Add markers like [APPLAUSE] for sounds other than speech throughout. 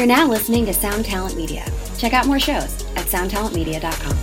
You're now listening to Sound Talent Media. Check out more shows at soundtalentmedia.com.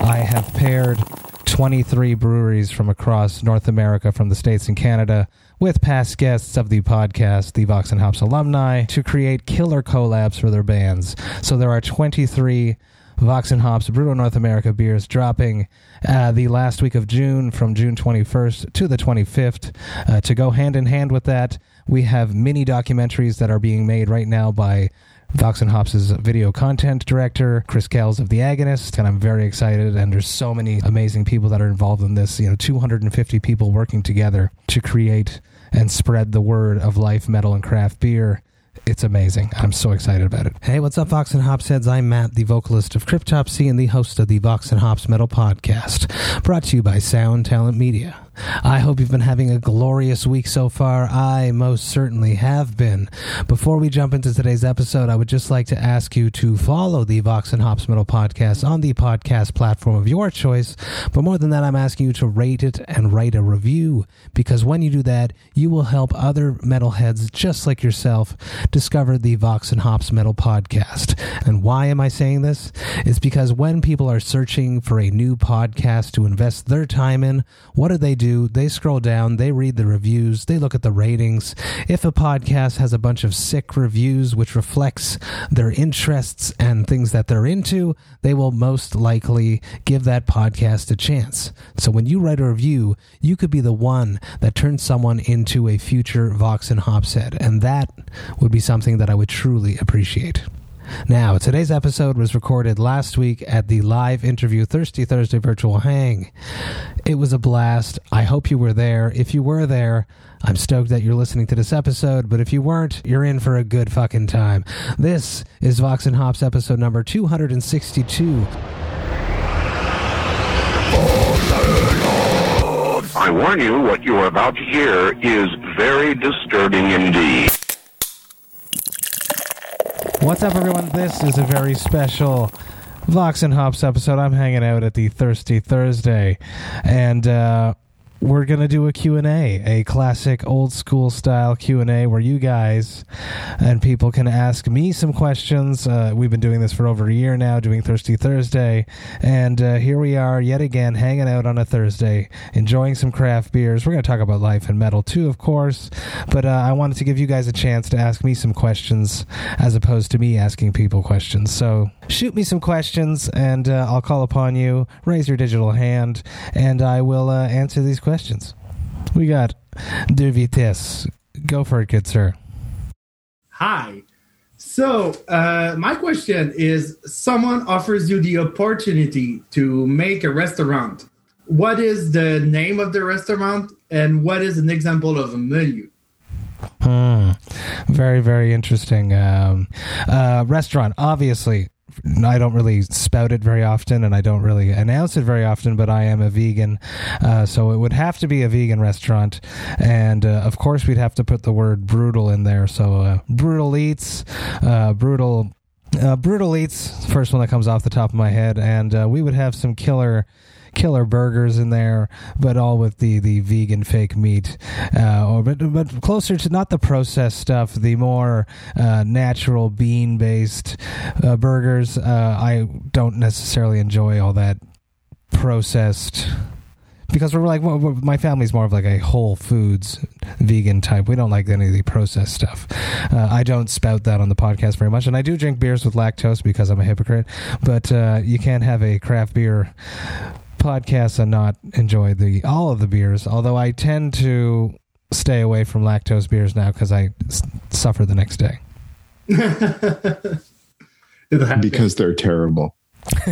I have paired 23 breweries from across North America, from the States and Canada, with past guests of the podcast, the Vox and Hops alumni, to create killer collabs for their bands. So there are 23 Vox and Hops Brutal North America beers dropping uh, the last week of June from June 21st to the 25th. Uh, to go hand in hand with that, we have mini documentaries that are being made right now by Vox and Hops' video content director, Chris Kells of The Agonist, and I'm very excited. And there's so many amazing people that are involved in this. You know, 250 people working together to create and spread the word of life, metal, and craft beer. It's amazing. I'm so excited about it. Hey, what's up, Vox and Hops heads? I'm Matt, the vocalist of Cryptopsy and the host of the Vox and Hops Metal Podcast, brought to you by Sound Talent Media. I hope you've been having a glorious week so far. I most certainly have been. Before we jump into today's episode, I would just like to ask you to follow the Vox and Hops Metal Podcast on the podcast platform of your choice. But more than that, I'm asking you to rate it and write a review because when you do that, you will help other metalheads just like yourself discover the Vox and Hops Metal Podcast. And why am I saying this? It's because when people are searching for a new podcast to invest their time in, what do they do? Do, they scroll down, they read the reviews, they look at the ratings. If a podcast has a bunch of sick reviews which reflects their interests and things that they're into, they will most likely give that podcast a chance. So when you write a review, you could be the one that turns someone into a future Vox and Hopshead, and that would be something that I would truly appreciate. Now, today's episode was recorded last week at the live interview Thirsty Thursday virtual hang. It was a blast. I hope you were there. If you were there, I'm stoked that you're listening to this episode, but if you weren't, you're in for a good fucking time. This is Vox and Hops episode number 262. I warn you, what you are about to hear is very disturbing indeed. What's up, everyone? This is a very special Vox and Hops episode. I'm hanging out at the Thirsty Thursday, and uh, we're gonna do a q&a a classic old school style q&a where you guys and people can ask me some questions. Uh, we've been doing this for over a year now doing thirsty thursday and uh, here we are yet again hanging out on a thursday enjoying some craft beers. We're going to talk about life and metal too of course but uh, i wanted to give you guys a chance to ask me some questions as opposed to me asking people questions. So shoot me some questions and uh, i'll call upon you. Raise your digital hand and i will uh, answer these questions. We got De Go for it, good sir. Hi. So, uh, my question is someone offers you the opportunity to make a restaurant. What is the name of the restaurant and what is an example of a menu? Hmm. Very, very interesting. Um, uh, restaurant, obviously, I don't really spout it very often, and I don't really announce it very often. But I am a vegan, uh, so it would have to be a vegan restaurant, and uh, of course we'd have to put the word brutal in there. So uh, brutal eats, uh, brutal. Uh, brutal eats first one that comes off the top of my head and uh, we would have some killer killer burgers in there, but all with the, the vegan fake meat, uh, or but but closer to not the processed stuff, the more uh, natural bean based uh, burgers. Uh, I don't necessarily enjoy all that processed because we're like well, my family's more of like a whole foods vegan type we don't like any of the processed stuff uh, i don't spout that on the podcast very much and i do drink beers with lactose because i'm a hypocrite but uh, you can't have a craft beer podcasts and not enjoy the all of the beers. Although I tend to stay away from lactose beers now because I s- suffer the next day. [LAUGHS] because they're terrible. [LAUGHS]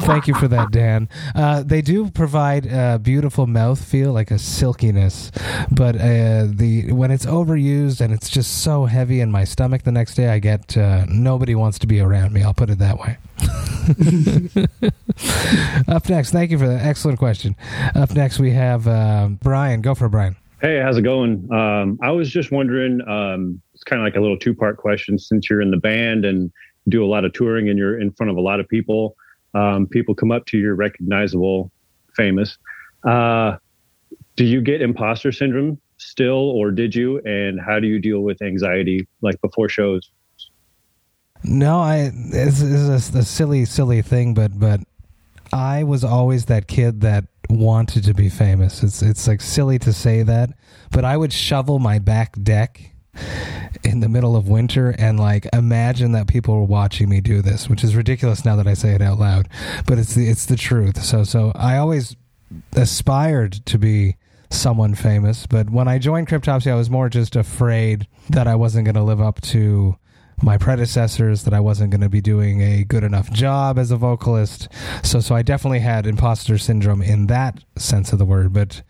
Thank you for that, Dan. Uh, they do provide a beautiful mouth feel, like a silkiness, but uh, the when it's overused and it's just so heavy in my stomach the next day, I get uh, nobody wants to be around me. I'll put it that way. [LAUGHS] Up next, thank you for that excellent question. Up next, we have uh, Brian. Go for it, Brian. Hey, how's it going? Um, I was just wondering. Um, it's kind of like a little two-part question. Since you're in the band and do a lot of touring and you're in front of a lot of people, um, people come up to you, recognizable, famous. Uh, do you get imposter syndrome still, or did you? And how do you deal with anxiety like before shows? No, I it's, it's a, a silly, silly thing, but but I was always that kid that wanted to be famous. It's it's like silly to say that, but I would shovel my back deck in the middle of winter and like imagine that people were watching me do this, which is ridiculous now that I say it out loud, but it's the it's the truth. So so I always aspired to be someone famous, but when I joined Cryptopsy, I was more just afraid that I wasn't going to live up to my predecessors that I wasn't going to be doing a good enough job as a vocalist. So so I definitely had imposter syndrome in that sense of the word, but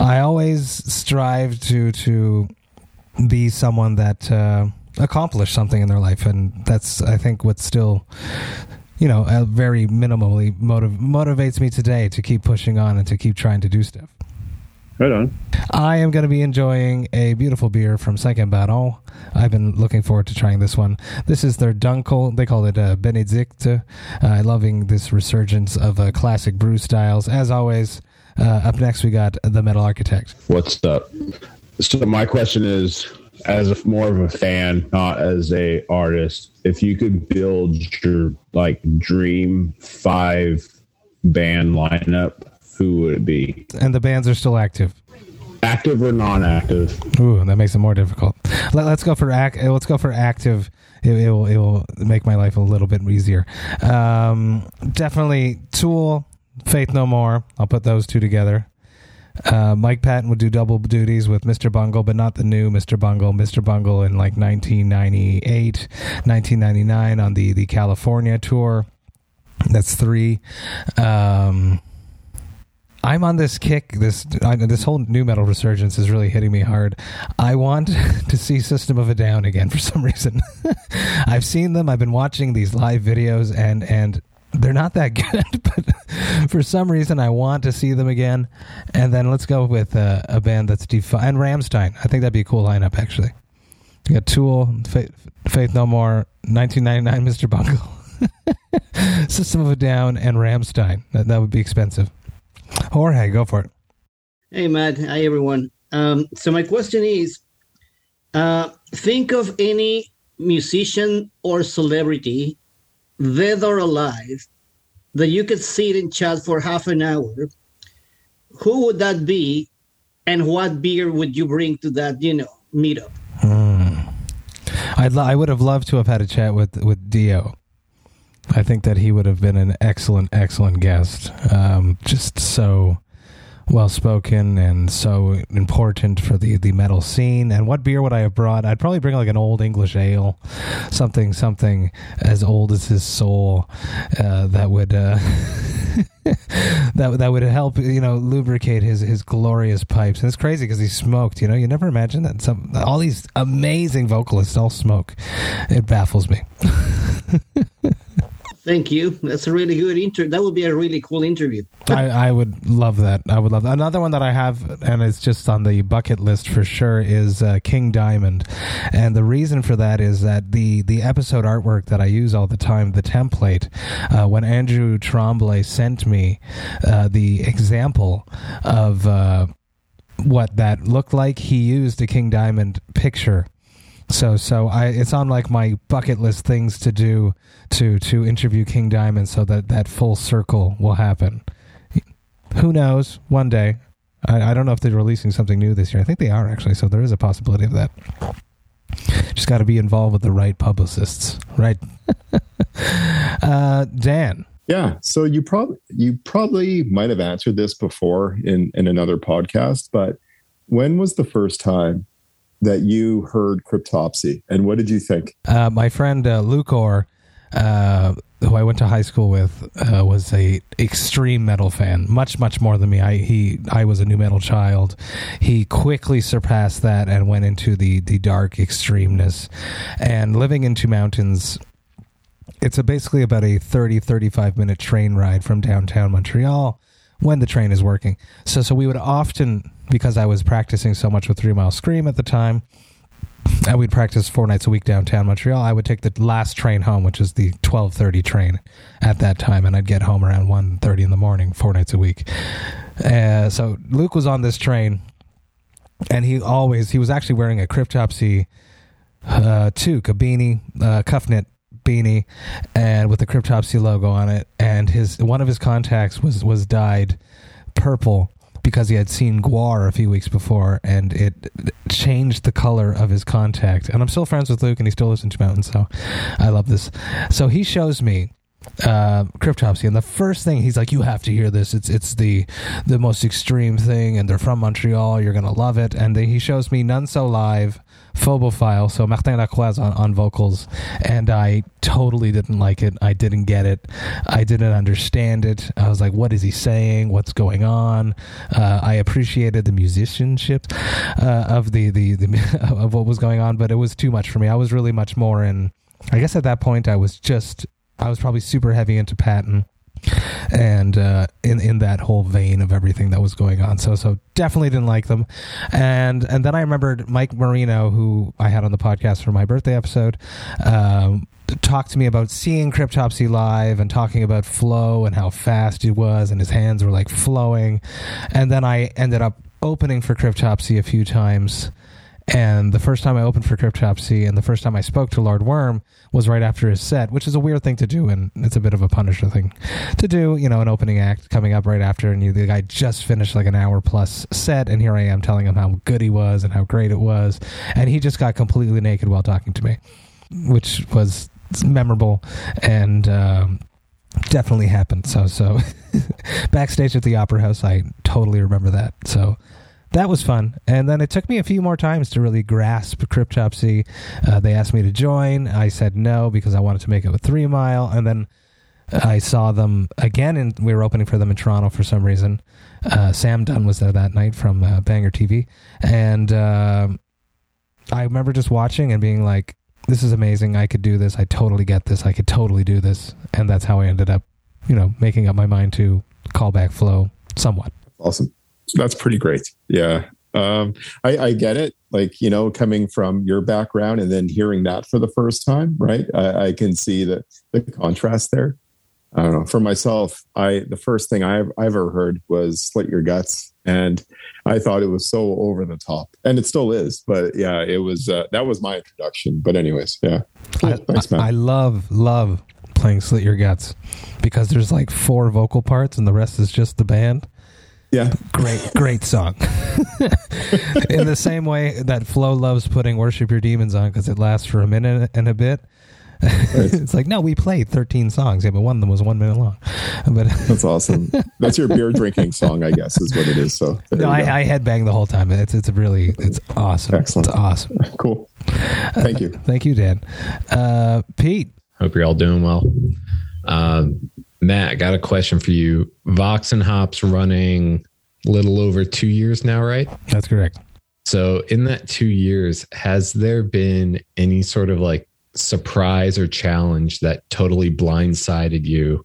I always strive to to be someone that uh, accomplished something in their life, and that's I think what still. You know, uh, very minimally motiv- motivates me today to keep pushing on and to keep trying to do stuff. Right on. I am going to be enjoying a beautiful beer from Second Baron. I've been looking forward to trying this one. This is their Dunkel. They call it uh, Benedict. Uh, loving this resurgence of uh, classic brew styles. As always, uh, up next we got the Metal Architect. What's up? So my question is, as a, more of a fan, not as a artist, if you could build your like dream five band lineup, who would it be? And the bands are still active. Active or non-active? Ooh, that makes it more difficult. Let, us go for act. Let's go for active. It, it, will it will make my life a little bit easier. Um, definitely Tool, Faith No More. I'll put those two together. Uh, Mike Patton would do double duties with Mr. Bungle, but not the new Mr. Bungle. Mr. Bungle in like 1998, 1999 on the, the California tour. That's three. Um, I'm on this kick. This this whole new metal resurgence is really hitting me hard. I want [LAUGHS] to see System of a Down again for some reason. [LAUGHS] I've seen them. I've been watching these live videos, and and they're not that [LAUGHS] good. But for some reason, I want to see them again. And then let's go with uh, a band that's defi- and Rammstein. I think that'd be a cool lineup actually. You got Tool, Faith, Faith No More, 1999, Mr. Bungle, [LAUGHS] System of a Down, and Rammstein. That, that would be expensive. Jorge, go for it. Hey, Matt. Hi, everyone. Um, so my question is, uh, think of any musician or celebrity, dead or alive, that you could sit and chat for half an hour. Who would that be, and what beer would you bring to that, you know, meetup? Hmm. I'd lo- I would have loved to have had a chat with with Dio. I think that he would have been an excellent, excellent guest. Um, just so well spoken and so important for the the metal scene. And what beer would I have brought? I'd probably bring like an old English ale, something something as old as his soul uh, that would. Uh, [LAUGHS] that that would help you know lubricate his his glorious pipes and it's crazy because he smoked you know you never imagine that some all these amazing vocalists all smoke it baffles me [LAUGHS] Thank you. That's a really good interview. That would be a really cool interview. I, I would love that. I would love that. Another one that I have, and it's just on the bucket list for sure, is uh, King Diamond. And the reason for that is that the the episode artwork that I use all the time, the template, uh, when Andrew Tremblay sent me uh, the example of uh, what that looked like, he used a King Diamond picture so so I it's on like my bucket list things to do to to interview King Diamond so that that full circle will happen. Who knows? One day. I, I don't know if they're releasing something new this year. I think they are actually, so there is a possibility of that. Just got to be involved with the right publicists, right? [LAUGHS] uh, Dan. Yeah, so you probably you probably might have answered this before in in another podcast, but when was the first time that you heard Cryptopsy, and what did you think? Uh, my friend uh, Lucor, uh, who I went to high school with, uh, was a extreme metal fan, much much more than me. I he I was a new metal child. He quickly surpassed that and went into the the dark extremeness, and living in two mountains. It's a basically about a 30 35 minute train ride from downtown Montreal when the train is working. So so we would often because I was practicing so much with Three Mile Scream at the time. Would practice four nights a week downtown Montreal. I would take the last train home, which is the twelve thirty train at that time, and I'd get home around 1.30 in the morning, four nights a week. Uh, so Luke was on this train, and he always he was actually wearing a Cryptopsy uh, toque, a beanie, uh, cuff knit beanie, and with the Cryptopsy logo on it. And his one of his contacts was was dyed purple because he had seen GWAR a few weeks before, and it changed the color of his contact. And I'm still friends with Luke, and he still listens to Mountain, so I love this. So he shows me uh, Cryptopsy, and the first thing he's like, "You have to hear this. It's it's the the most extreme thing, and they're from Montreal. You're gonna love it." And then he shows me None So Vile, Phobophile, so Martin Lacroix on, on vocals, and I totally didn't like it. I didn't get it. I didn't understand it. I was like, "What is he saying? What's going on?" Uh, I appreciated the musicianship uh, of the, the the [LAUGHS] of what was going on, but it was too much for me. I was really much more in. I guess at that point I was just I was probably super heavy into Patton and uh, in in that whole vein of everything that was going on. So so definitely didn't like them. And and then I remembered Mike Marino, who I had on the podcast for my birthday episode. Um, talked to me about seeing Cryptopsy live and talking about Flo and how fast he was and his hands were like flowing. And then I ended up opening for Cryptopsy a few times. And the first time I opened for Cryptopsy and the first time I spoke to Lord Worm was right after his set, which is a weird thing to do, and it's a bit of a Punisher thing to do. You know, an opening act coming up right after, and you, the guy just finished like an hour plus set, and here I am telling him how good he was and how great it was, and he just got completely naked while talking to me, which was memorable and. Um, definitely happened so so [LAUGHS] backstage at the opera house i totally remember that so that was fun. And then it took me a few more times to really grasp Cryptopsy. Uh, they asked me to join. I said no because I wanted to make it with Three Mile. And then I saw them again, and we were opening for them in Toronto for some reason. Uh, Sam Dunn was there that night from uh, Banger TV. And uh, I remember just watching and being like, this is amazing. I could do this. I totally get this. I could totally do this. And that's how I ended up, you know, making up my mind to call back Flo somewhat. Awesome that's pretty great. Yeah. Um, I, I, get it. Like, you know, coming from your background and then hearing that for the first time, right? I, I can see the, the contrast there. I don't know. For myself, I the first thing I, I ever heard was "Slit Your Guts," and I thought it was so over the top, and it still is. But yeah, it was uh, that was my introduction. But anyways, yeah. Cool. I, Thanks, man. I love love playing "Slit Your Guts" because there's like four vocal parts, and the rest is just the band. Yeah. Great, great song. [LAUGHS] In the same way that Flo loves putting Worship Your Demons on because it lasts for a minute and a bit. [LAUGHS] it's like, no, we played 13 songs. Yeah, but one of them was one minute long. But [LAUGHS] That's awesome. That's your beer drinking song, I guess, is what it is. So no, I, I headbang the whole time. It's it's really it's awesome. Excellent. It's awesome. Cool. Thank you. Uh, thank you, Dan. Uh, Pete. Hope you're all doing well. Um, Matt, got a question for you. Vox and Hops running a little over two years now, right? That's correct. So, in that two years, has there been any sort of like surprise or challenge that totally blindsided you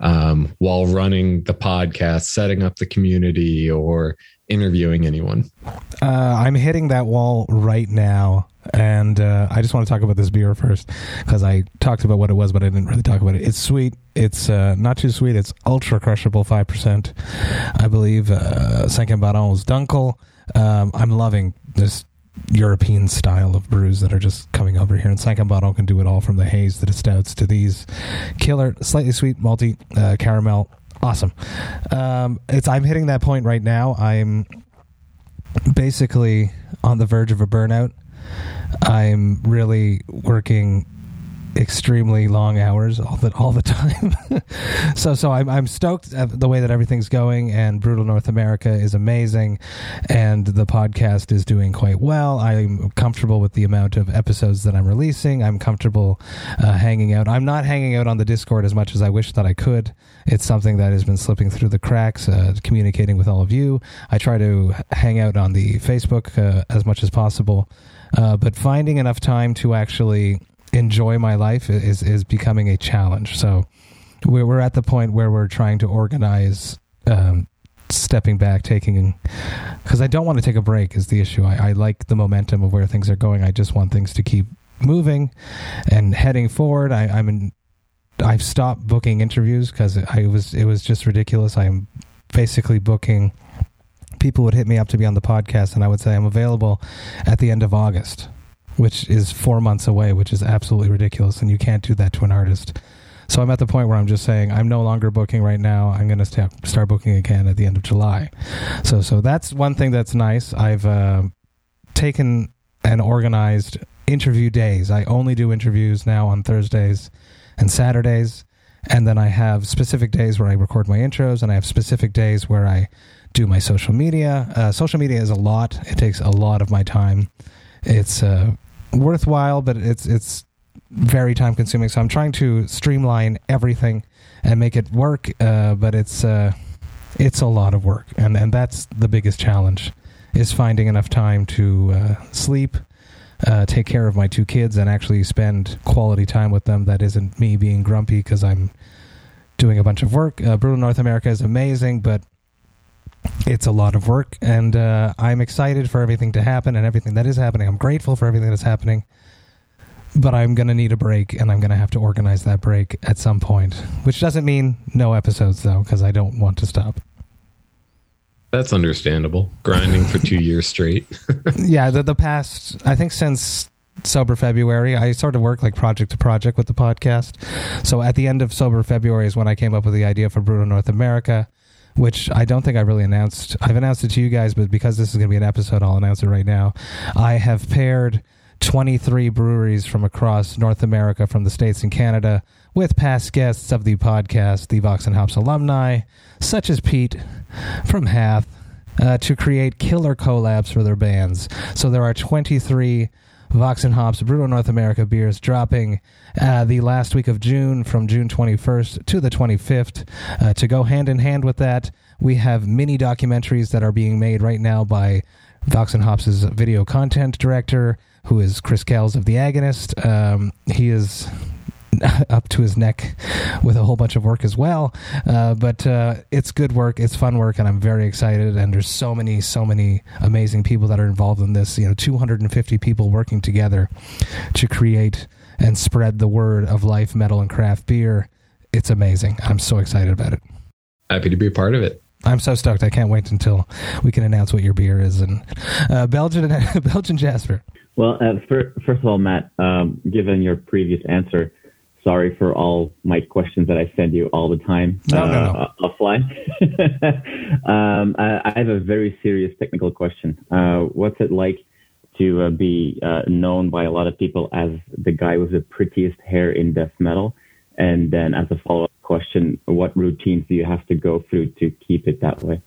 um, while running the podcast, setting up the community, or interviewing anyone? Uh, I'm hitting that wall right now and uh, I just want to talk about this beer first because I talked about what it was, but I didn't really talk about it. It's sweet. It's uh, not too sweet. It's ultra crushable, five percent, I believe. Uh, Barons Dunkel. Um, I'm loving this European style of brews that are just coming over here, and Cinq Baron can do it all from the haze to the stouts to these killer, slightly sweet, malty uh, caramel. Awesome. Um, it's I'm hitting that point right now. I'm basically on the verge of a burnout I'm really working extremely long hours all the all the [LAUGHS] time. so so I'm I'm stoked at the way that everything's going and Brutal North America is amazing and the podcast is doing quite well. I'm comfortable with the amount of episodes that I'm releasing. I'm comfortable uh, hanging out. I'm not hanging out on the Discord as much as I wish that I could. It's something that has been slipping through the cracks uh, communicating with all of you. I try to hang out on the Facebook uh, as much as possible. Uh, but finding enough time to actually enjoy my life is is becoming a challenge. So we're we're at the point where we're trying to organize. Um, stepping back, taking because I don't want to take a break is the issue. I, I like the momentum of where things are going. I just want things to keep moving and heading forward. I, I'm in. I've stopped booking interviews because I was it was just ridiculous. I'm basically booking. People would hit me up to be on the podcast, and I would say I'm available at the end of August, which is four months away, which is absolutely ridiculous, and you can't do that to an artist. So I'm at the point where I'm just saying I'm no longer booking right now. I'm going to st- start booking again at the end of July. So so that's one thing that's nice. I've uh, taken and organized interview days. I only do interviews now on Thursdays and Saturdays. And then I have specific days where I record my intros, and I have specific days where I do my social media. Uh, social media is a lot. It takes a lot of my time. It's uh, worthwhile, but it's it's very time consuming. So I'm trying to streamline everything and make it work. Uh, but it's uh, it's a lot of work, and and that's the biggest challenge is finding enough time to uh, sleep, uh, take care of my two kids, and actually spend quality time with them. That isn't me being grumpy because I'm doing a bunch of work. Uh, Brutal North America is amazing, but it's a lot of work, and uh, I'm excited for everything to happen and everything that is happening. I'm grateful for everything that's happening, but I'm going to need a break, and I'm going to have to organize that break at some point, which doesn't mean no episodes, though, because I don't want to stop. That's understandable. Grinding for two years straight. [LAUGHS] yeah, the, the past, I think since Sober February, I sort of work like project to project with the podcast. So at the end of Sober February is when I came up with the idea for Brutal North America, which I don't think I really announced. I've announced it to you guys, but because this is going to be an episode, I'll announce it right now. I have paired 23 breweries from across North America, from the States and Canada, with past guests of the podcast, the Vox and Hops alumni, such as Pete from Hath, uh, to create killer collabs for their bands. So there are 23 Vox and Hops Brutal North America beers dropping uh, the last week of June from June 21st to the 25th. Uh, to go hand in hand with that, we have mini documentaries that are being made right now by Vox and Hops' video content director, who is Chris Kells of The Agonist. Um, he is [LAUGHS] up to his neck with a whole bunch of work as well. Uh, but uh, it's good work, it's fun work, and I'm very excited. And there's so many, so many amazing people that are involved in this. You know, 250 people working together to create and spread the word of life, metal, and craft beer. It's amazing. I'm so excited about it. Happy to be a part of it. I'm so stoked. I can't wait until we can announce what your beer is. And uh, Belgian, [LAUGHS] Belgian Jasper. Well, uh, for, first of all, Matt, um, given your previous answer, sorry for all my questions that I send you all the time no, uh, no, no. [LAUGHS] offline. [LAUGHS] um, I, I, have a very serious technical question. Uh, what's it like to uh, be uh, known by a lot of people as the guy with the prettiest hair in death metal? And then, as a follow up question, what routines do you have to go through to keep it that way?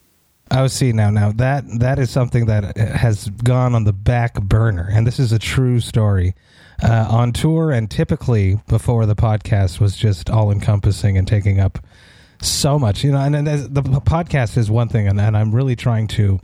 Oh, see now, now that that is something that has gone on the back burner, and this is a true story. Uh, on tour, and typically before the podcast was just all encompassing and taking up so much, you know. And, and the podcast is one thing, and, and I'm really trying to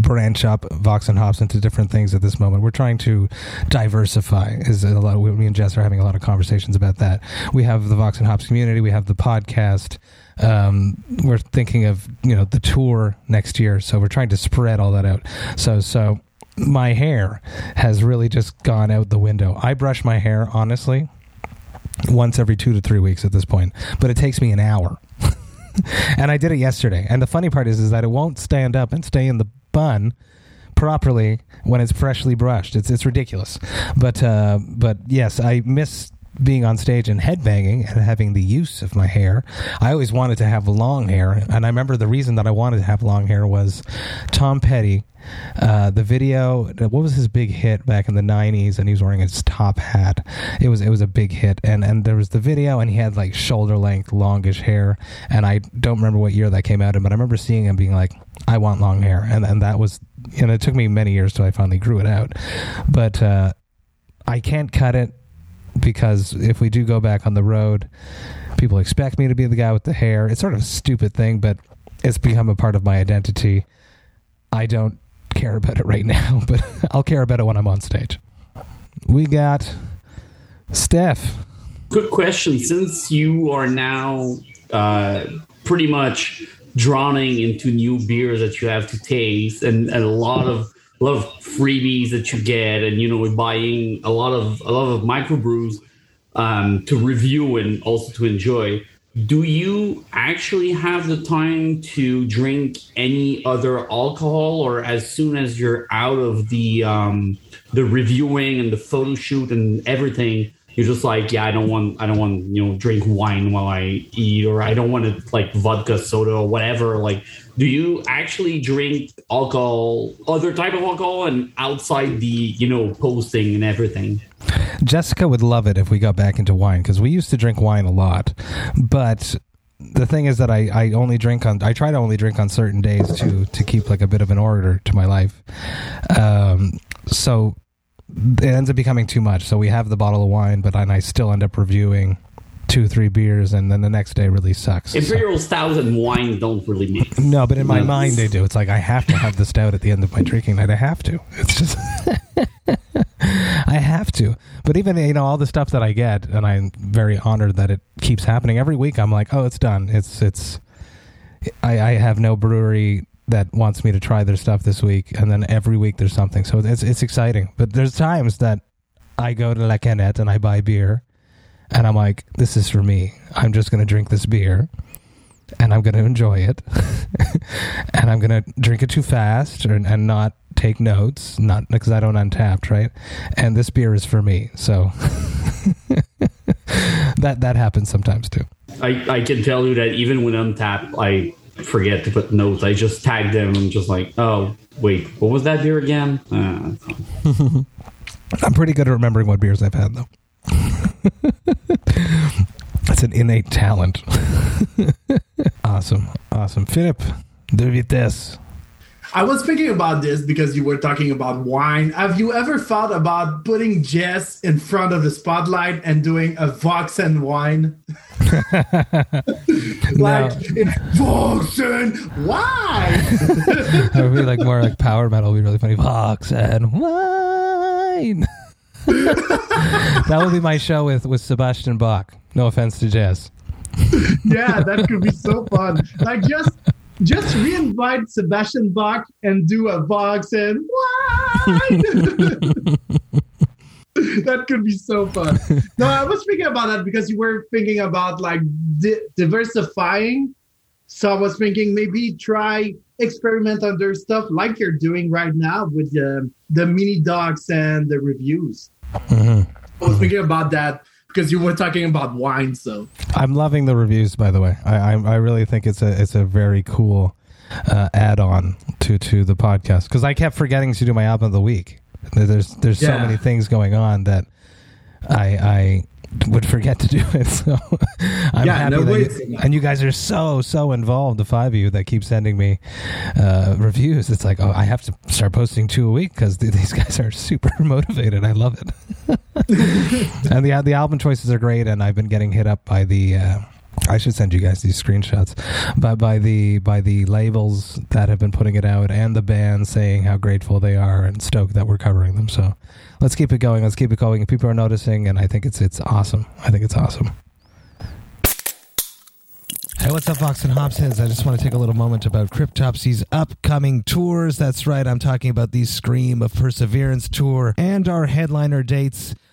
branch up Vox and Hops into different things at this moment. We're trying to diversify. Is a lot. Me and Jess are having a lot of conversations about that. We have the Vox and Hops community. We have the podcast. Um, we're thinking of you know the tour next year, so we're trying to spread all that out. So so my hair has really just gone out the window. I brush my hair honestly once every two to three weeks at this point, but it takes me an hour. [LAUGHS] and I did it yesterday. And the funny part is, is that it won't stand up and stay in the bun properly when it's freshly brushed. It's it's ridiculous. But uh, but yes, I miss being on stage and headbanging and having the use of my hair. I always wanted to have long hair, and I remember the reason that I wanted to have long hair was Tom Petty. Uh, the video, what was his big hit back in the '90s? And he was wearing his top hat. It was it was a big hit, and and there was the video, and he had like shoulder length, longish hair. And I don't remember what year that came out in, but I remember seeing him being like, "I want long hair," and and that was, and it took me many years till I finally grew it out. But uh, I can't cut it because if we do go back on the road, people expect me to be the guy with the hair. It's sort of a stupid thing, but it's become a part of my identity. I don't care about it right [LAUGHS] now, but I'll care about it when I'm on stage. We got Steph. Quick question. Since you are now uh, pretty much drowning into new beers that you have to taste and, and a lot of a lot of freebies that you get, and you know, we're buying a lot of a lot of microbrews um, to review and also to enjoy. do you actually have the time to drink any other alcohol, or as soon as you're out of the um, the reviewing and the photo shoot and everything, you're just like, yeah, I don't want, I don't want, you know, drink wine while I eat, or I don't want to like vodka, soda, or whatever. Like, do you actually drink alcohol, other type of alcohol, and outside the, you know, posting and everything? Jessica would love it if we got back into wine because we used to drink wine a lot, but the thing is that I, I only drink on I try to only drink on certain days to to keep like a bit of an order to my life. Um, so it ends up becoming too much. So we have the bottle of wine, but then I still end up reviewing two three beers, and then the next day really sucks. Imperial stout and wine don't really mix. [LAUGHS] No, but in my mind they do. It's like I have to have the stout at the end of my drinking night. I have to. It's just [LAUGHS] I have to. But even you know all the stuff that I get, and I'm very honored that it keeps happening every week. I'm like, oh, it's done. It's it's. I, I have no brewery that wants me to try their stuff this week, and then every week there's something. So it's it's exciting. But there's times that I go to La Canette and I buy beer, and I'm like, this is for me. I'm just going to drink this beer and I'm going to enjoy it, [LAUGHS] and I'm going to drink it too fast or, and not take notes, not because I don't Untappd, right? And this beer is for me, so [LAUGHS] that that happens sometimes too. I, I can tell you that even when Untappd, I forget to put notes. I just tag them and just like, oh, wait, what was that beer again? Uh, I'm pretty good at remembering what beers I've had, though. [LAUGHS] That's an innate talent. [LAUGHS] awesome, awesome, Philip. De vitesse. I was thinking about this because you were talking about wine. Have you ever thought about putting Jess in front of the spotlight and doing a Vox and wine? [LAUGHS] [LAUGHS] like and wine. That would be like more like power metal. Would be really funny. And wine. [LAUGHS] that would be my show with with Sebastian Bach. No offense to Jess. [LAUGHS] yeah, that could be so fun. Like just just reinvite Sebastian Bach and do a Vox and wine. [LAUGHS] that could be so fun. No, I was thinking about that because you were thinking about like di- diversifying. So I was thinking maybe try experiment under stuff like you're doing right now with the the mini docs and the reviews. I was thinking about that because you were talking about wine. So I'm loving the reviews, by the way. I I, I really think it's a it's a very cool uh, add on to to the podcast because I kept forgetting to do my album of the week. There's there's so many things going on that I I would forget to do [LAUGHS] it. So I'm Yeah, happy no that you, and you guys are so so involved. The five of you that keep sending me uh, reviews. It's like oh, I have to start posting two a week because [LAUGHS] these guys are super [LAUGHS] motivated. I love it. and the the album choices are great, and I've been getting hit up by the. Uh, I should send you guys these screenshots, but by the by the labels that have been putting it out and the band saying how grateful they are and stoked that we're covering them. So let's keep it going. Let's keep it going. People are noticing, and I think it's it's awesome. I think it's awesome. Hey, what's up, Vox and Hopsheads? I just want to take a little moment about Cryptopsy's upcoming tours. That's right, I'm talking about the Scream of Perseverance tour and our headliner dates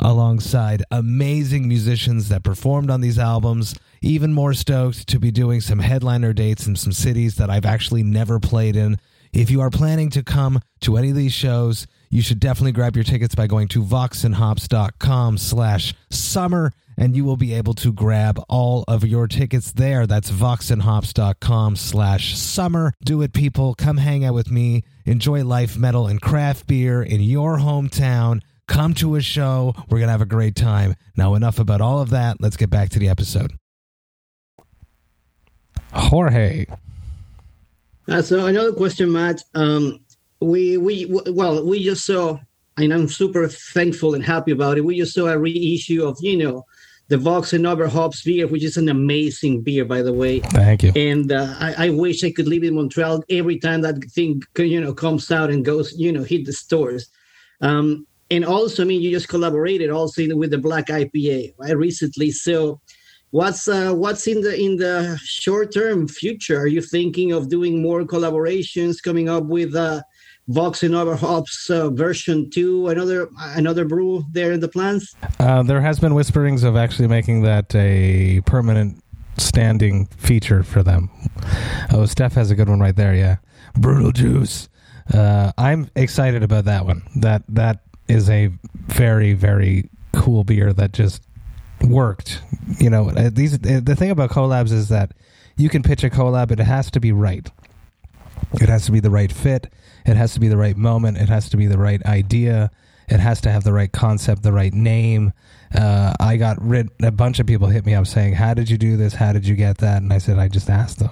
alongside amazing musicians that performed on these albums. Even more stoked to be doing some headliner dates in some cities that I've actually never played in. If you are planning to come to any of these shows, you should definitely grab your tickets by going to voxandhops.com slash summer and you will be able to grab all of your tickets there. That's voxandhops.com slash summer. Do it, people. Come hang out with me. Enjoy life, metal, and craft beer in your hometown. Come to a show. We're going to have a great time. Now, enough about all of that. Let's get back to the episode. Jorge. Uh, so another question, Matt. Um, we we w- well, we just saw, and I'm super thankful and happy about it. We just saw a reissue of you know the Vox and Over Hops beer, which is an amazing beer, by the way. Thank you. And uh, I, I wish I could live in Montreal every time that thing you know comes out and goes you know hit the stores. Um, and also, I mean, you just collaborated also with the Black IPA, right? Recently, so what's uh, what's in the in the short term future? Are you thinking of doing more collaborations, coming up with uh, Vox and Over Hops uh, version two, another another brew there in the plans? Uh, there has been whisperings of actually making that a permanent standing feature for them. Oh, Steph has a good one right there. Yeah, brutal juice. Uh, I'm excited about that one. That that is a very very cool beer that just worked. You know, uh, these uh, the thing about collabs is that you can pitch a collab, but it has to be right. It has to be the right fit. It has to be the right moment. It has to be the right idea. It has to have the right concept, the right name. Uh, I got rid. A bunch of people hit me up saying, "How did you do this? How did you get that?" And I said, "I just asked them."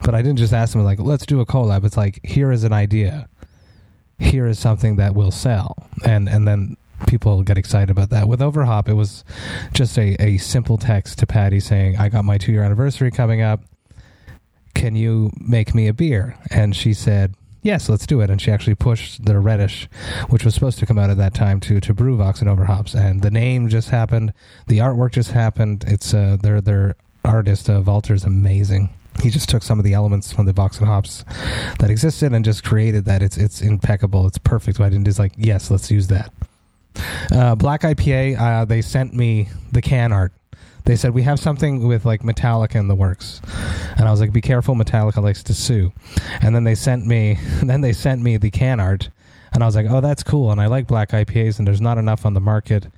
But I didn't just ask them like, "Let's do a collab." It's like, here is an idea. Here is something that will sell, and and then people get excited about that. With Overhop, it was just a, a simple text to Patty saying, I got my two year anniversary coming up. Can you make me a beer? And she said, Yes, let's do it. And she actually pushed the reddish, which was supposed to come out at that time, to to brew Vox and Overhops. And the name just happened. The artwork just happened. It's uh, their their artist uh, Walter's amazing. He just took some of the elements from the Vox and Hops that existed and just created that. It's it's impeccable. It's perfect. I didn't just like yes, let's use that. Uh, Black IPA, uh, they sent me the can art. They said we have something with like Metallica in the works, and I was like, "Be careful, Metallica likes to sue." And then they sent me, [LAUGHS] then they sent me the can art, and I was like, "Oh, that's cool." And I like Black IPAs, and there's not enough on the market.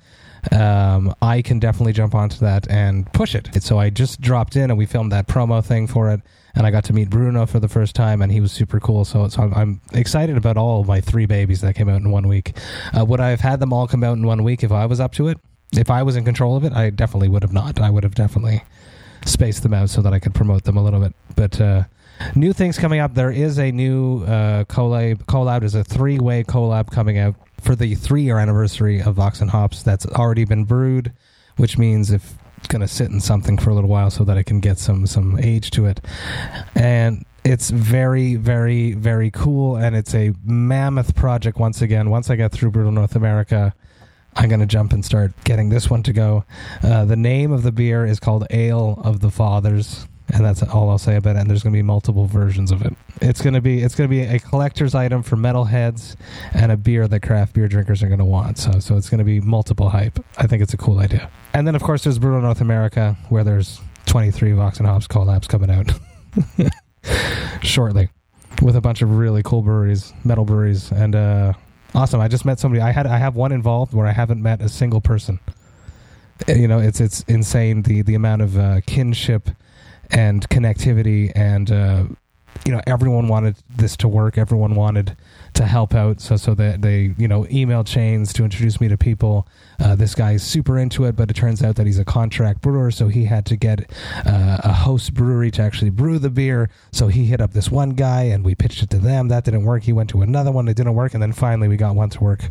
Um, I can definitely jump onto that and push it. So I just dropped in, and we filmed that promo thing for it and I got to meet Bruno for the first time, and he was super cool. So, so I'm, I'm excited about all my three babies that came out in one week. Uh, would I have had them all come out in one week if I was up to it? If I was in control of it, I definitely would have not. I would have definitely spaced them out so that I could promote them a little bit. But uh, new things coming up. There is a new uh, collab. Collab is a three-way collab coming out for the three-year anniversary of Vox and Hops. That's already been brewed, which means if going to sit in something for a little while so that I can get some some age to it. And it's very very very cool and it's a mammoth project once again. Once I get through Brutal North America, I'm going to jump and start getting this one to go. Uh, the name of the beer is called Ale of the Fathers and that's all I'll say about it. And there's going to be multiple versions of it. It's going to be it's going to be a collector's item for metalheads and a beer that craft beer drinkers are going to want. So so it's going to be multiple hype. I think it's a cool idea. And then of course there's Brutal North America where there's 23 Vox and Hops collabs coming out [LAUGHS] shortly with a bunch of really cool breweries, metal breweries, and uh, awesome. I just met somebody. I had I have one involved where I haven't met a single person. You know, it's it's insane the the amount of uh, kinship and connectivity and uh, you know everyone wanted this to work. Everyone wanted to help out. So so that they you know email chains to introduce me to people. Uh, this is super into it but it turns out that he's a contract brewer so he had to get uh, a host brewery to actually brew the beer. So he hit up this one guy and we pitched it to them. That didn't work. He went to another one. That didn't work. And then finally we got one to work.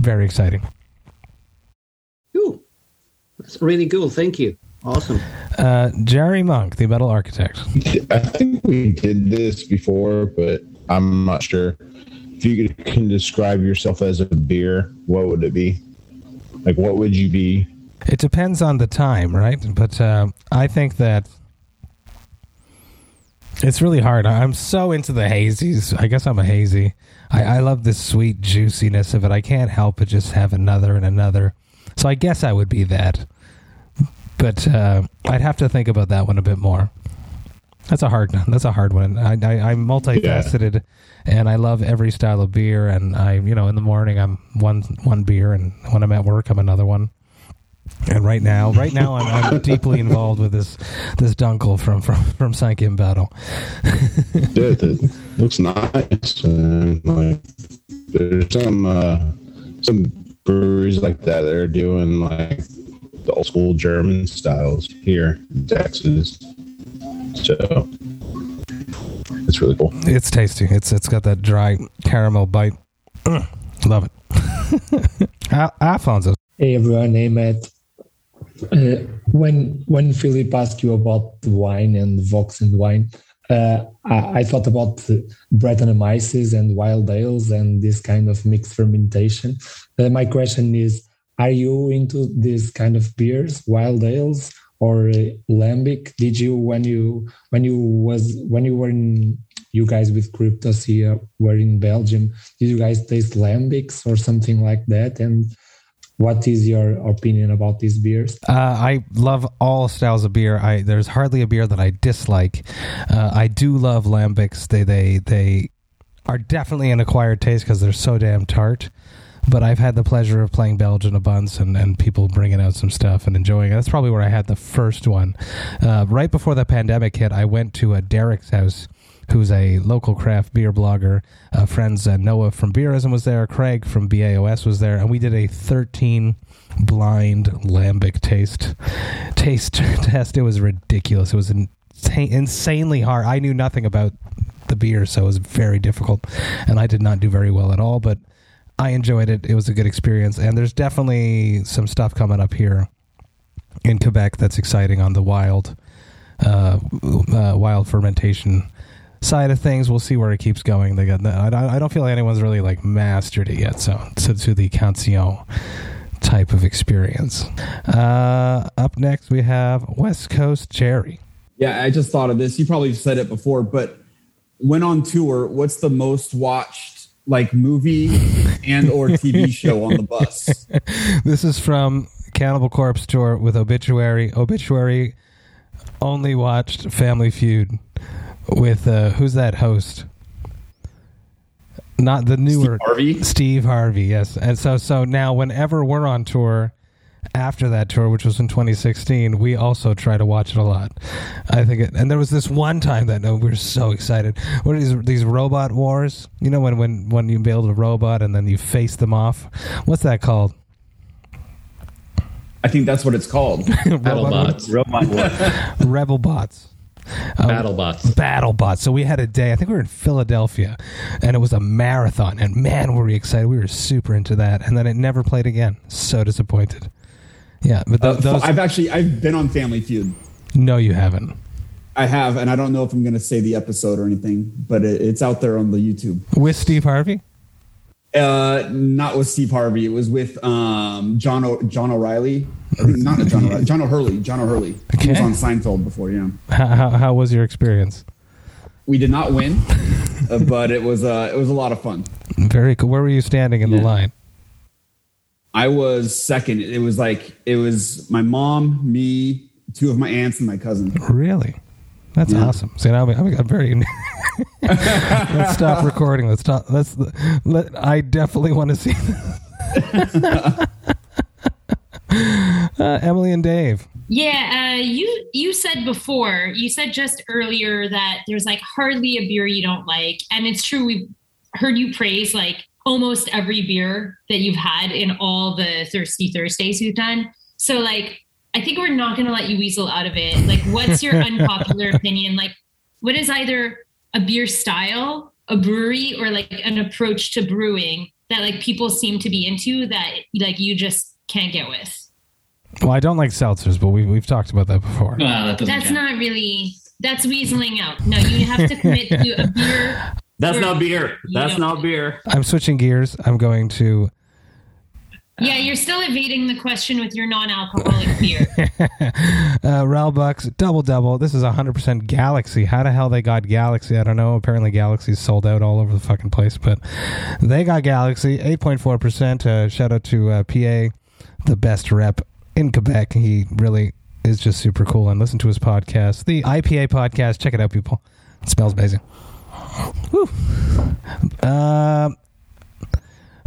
Very exciting. Ooh, that's really cool. Thank you Awesome. Uh, Jerry Monk, the metal architect. I think we did this before, but I'm not sure. If you can describe yourself as a beer, what would it be? Like, what would you be? It depends on the time, right? But uh, I think that it's really hard. I'm so into the hazies. I guess I'm a hazy. I, I love the sweet juiciness of it. I can't help but just have another and another. So I guess I would be that but uh, I'd have to think about that one a bit more. That's a hard. That's a hard one. I, I am multifaceted, yeah. and I love every style of beer. And I, you know, in the morning I'm one one beer, and when I'm at work I'm another one. And right now, right now I'm, I'm [LAUGHS] deeply involved with this this dunkel from from from Sankim Battle. Dude, it looks nice. And like, there's some uh, some breweries like that that are doing like the old school German styles here in Texas. So it's really cool. It's tasty. It's it's got that dry caramel bite. Mm, [CLEARS THROAT] love it. [LAUGHS] Al- Alfonso. Hey everyone, hey Matt. Uh, when when Philip asked you about the wine and Vox and wine, uh, I, I, thought about Brettanomyces and wild ales and this kind of mixed fermentation. Uh, my question is: Are you into this kind of beers, wild ales or lambic? Did you when you when you was when you were in you guys with Cryptopsy were in Belgium? Did you guys taste lambics or something like that? And what is your opinion about these beers? Uh, I love all styles of beer. I there's hardly a beer that I dislike. Uh, I do love lambics. They they they are definitely an acquired taste because they're so damn tart. But I've had the pleasure of playing Belgian a bunch and, and people bringing out some stuff and enjoying it. That's probably where I had the first one. Uh, right before the pandemic hit, I went to a Derek's house who's a local craft beer blogger. Uh, friends uh, Noah from Beerism was there, Craig from BAOS was there, and we did a 13 blind lambic taste taste [LAUGHS] test. It was ridiculous. It was insane, insanely hard. I knew nothing about the beer, so it was very difficult, and I did not do very well at all. But I enjoyed it. It was a good experience, and there's definitely some stuff coming up here in Quebec that's exciting on the wild, uh, uh, wild fermentation side of things. We'll see where it keeps going. They got. I, don't feel like anyone's really like mastered it yet. So to, to the Cantillon type of experience. Uh, up next, we have West Coast Cherry. Yeah, I just thought of this. You probably said it before, but when on tour, what's the most watched like movie and or TV show on the bus? [LAUGHS] this is from Cannibal Corpse tour with Obituary. Obituary only watched Family Feud with uh, who's that host? Not the newer Steve Harvey. Steve Harvey, yes. And so so now whenever we're on tour after that tour, which was in 2016, we also try to watch it a lot. I think it, and there was this one time that no, we were so excited. What are these these robot wars? You know when when when you build a robot and then you face them off. What's that called? I think that's what it's called. [LAUGHS] Battlebots. Robot War. [LAUGHS] Rebel bots. Um, BattleBots. BattleBots. So we had a day. I think we were in Philadelphia, and it was a marathon. And man, were we excited! We were super into that. And then it never played again. So disappointed. Yeah, but th- Uh, those. I've actually I've been on Family Feud. no, you haven't. I have, and I don't know if I'm going to say the episode or anything, but it, it's out there on the YouTube. With Steve Harvey. Uh, not with Steve Harvey. It was with um John o- John O'Reilly. Not John O'Reilly. John O'Hurley. John O'Hurley. He was on Seinfeld before. Yeah. How, how, how was your experience? We did not win, [LAUGHS] uh, but it was uh it was a lot of fun. Very cool. Where were you standing in the line? I was second. It was like it was my mom, me, two of my aunts, and my cousin. Really? That's Yeah. awesome. See, now I'm, I'm very. [LAUGHS] let's stop recording. Let's stop. Let's. Let, I definitely want to see. [LAUGHS] uh, Emily and Dave. Yeah, uh, you you said before, you said just earlier that there's like hardly a beer you don't like, and it's true. We've heard you praise like almost every beer that you've had in all the Thirsty Thursdays you've done. So like, I think we're not going to let you weasel out of it. Like, what's your [LAUGHS] unpopular opinion? Like, what is either a beer style, a brewery, or like an approach to brewing that like people seem to be into that like you just can't get with? Well, I don't like seltzers, but we, we've talked about that before. That's not really. That's weaseling out. No, you have to commit to a beer. That's or- not beer. That's don't- not beer. I'm switching gears. I'm going to. Yeah, you're still evading the question with your non-alcoholic [LAUGHS] beer. uh, Ral Bucks double double. This is 100% Galaxy. How the hell they got Galaxy? I don't know. Apparently, Galaxy's sold out all over the fucking place, but they got Galaxy 8.4%. Uh, shout out to uh, PA, the best rep in Quebec. He really is just super cool. And listen to his podcast, the IPA podcast. Check it out, people. It smells amazing. Um,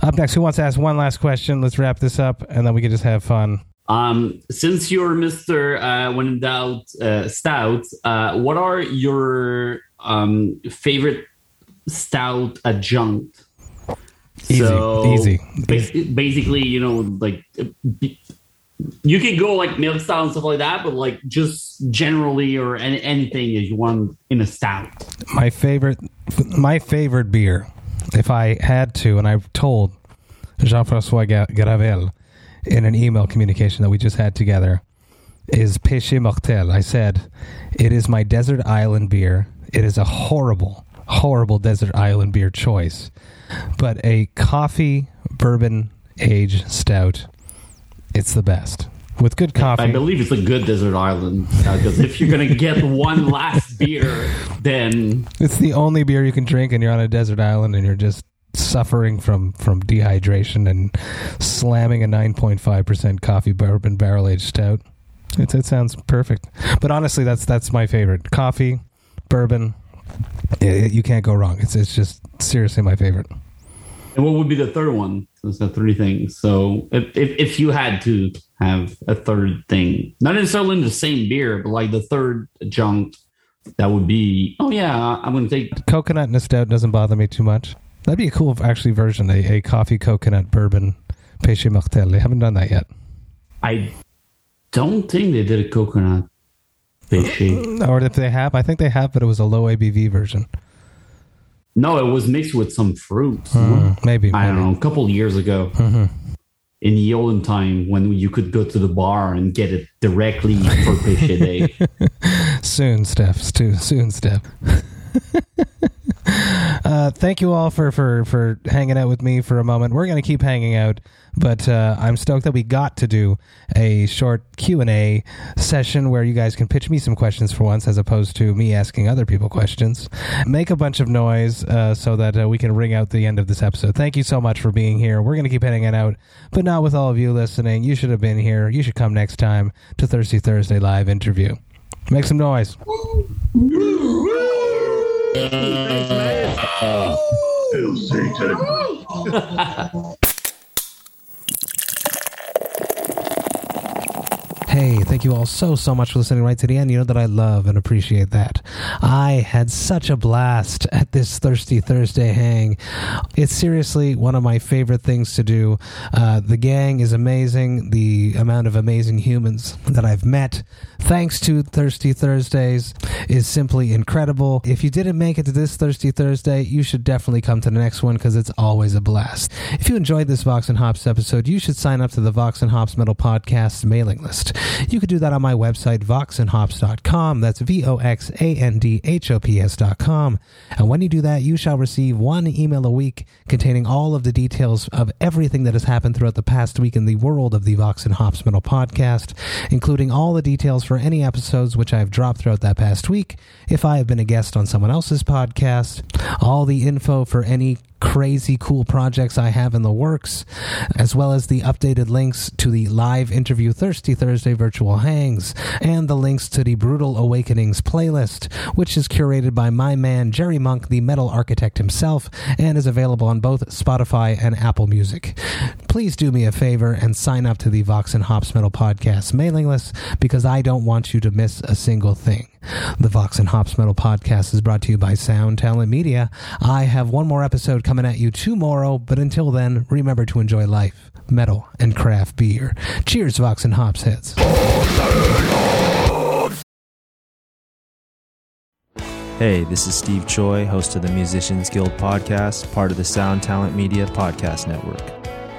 up next, who wants to ask one last question? Let's wrap this up, and then we can just have fun. Um, since you're Mister uh, when in doubt uh, stout, uh, what are your um, favorite stout adjunct? Easy, easy. ba- basically, you know, like you can go like milk stout and stuff like that, but like just generally or any, anything you want in a stout. my favorite my favorite beer if i had to and i've told jean-francois gravel in an email communication that we just had together is péché mortel i said it is my desert island beer it is a horrible, horrible desert island beer choice. But a coffee bourbon age stout, it's the best. With good coffee. I believe it's a good desert island uh, because if you're gonna get one last beer, then It's the only beer you can drink, and you're on a desert island, and you're just suffering from from dehydration and slamming a 9.5% coffee bourbon barrel aged stout. It, it sounds perfect. But honestly, that's that's my favorite. Coffee, bourbon. i- you can't go wrong. It's it's just seriously my favorite. And what would be the third one? There's the three things. So if, if if you had to have a third thing, not necessarily in the same beer, but like the third junk, that would be. Oh yeah, I'm gonna take Coconut in a stout doesn't bother me too much. That'd be a cool actually version. A, a coffee coconut bourbon péché mortel. They haven't done that yet. I don't think they did a coconut mm, fishy. Or if they have, I think they have, but it was a low ABV version. No, it was mixed with some fruit. Hmm, maybe. I don't know. A couple of years ago, Mhm. in the olden time, when you could go to the bar and get it directly for [LAUGHS] Péché Day. soon, Steph. Too soon, Steph. [LAUGHS] uh, thank you all for, for, for hanging out with me for a moment. We're going to keep hanging out, but uh, I'm stoked that we got to do a short Q and A session where you guys can pitch me some questions for once, as opposed to me asking other people questions. Make a bunch of noise uh, so that uh, we can ring out the end of this episode. Thank you so much for being here. We're going to keep hanging out, but not with all of you listening. You should have been here. You should come next time to Thirsty Thursday live interview. Make some noise. Eu sei que era. [LAUGHS] Hey, thank you all so, so much for listening right to the end. You know that I love and appreciate that. I had such a blast at this Thirsty Thursday hang. It's seriously one of my favorite things to do. Uh, the gang is amazing. The amount of amazing humans that I've met, thanks to Thirsty Thursdays, is simply incredible. If you didn't make it to this Thirsty Thursday, you should definitely come to the next one because it's always a blast. If you enjoyed this Vox and Hops episode, you should sign up to the Vox and Hops Metal Podcast mailing list. You could do that on my website, voxandhops.com. That's V O X A N D H O P S.com. And when you do that, you shall receive one email a week containing all of the details of everything that has happened throughout the past week in the world of the Vox and Hops Metal Podcast, including all the details for any episodes which I have dropped throughout that past week, if I have been a guest on someone else's podcast, all the info for any crazy cool projects I have in the works, as well as the updated links to the live interview Thirsty Thursday virtual hangs, and the links to the Brutal Awakenings playlist, which is curated by my man Jerry Monk, the metal architect himself, and is available on both Spotify and Apple Music. Please do me a favor and sign up to the Vox and Hops Metal Podcast mailing list because I don't want you to miss a single thing. The Vox and Hops Metal Podcast is brought to you by Sound Talent Media. I have one more episode coming at you tomorrow, but until then, remember to enjoy life, metal, and craft beer. Cheers, Vox and Hops heads. Hey, this is Steve Choi, host of the Musicians Guild podcast, part of the Sound Talent Media Podcast Network.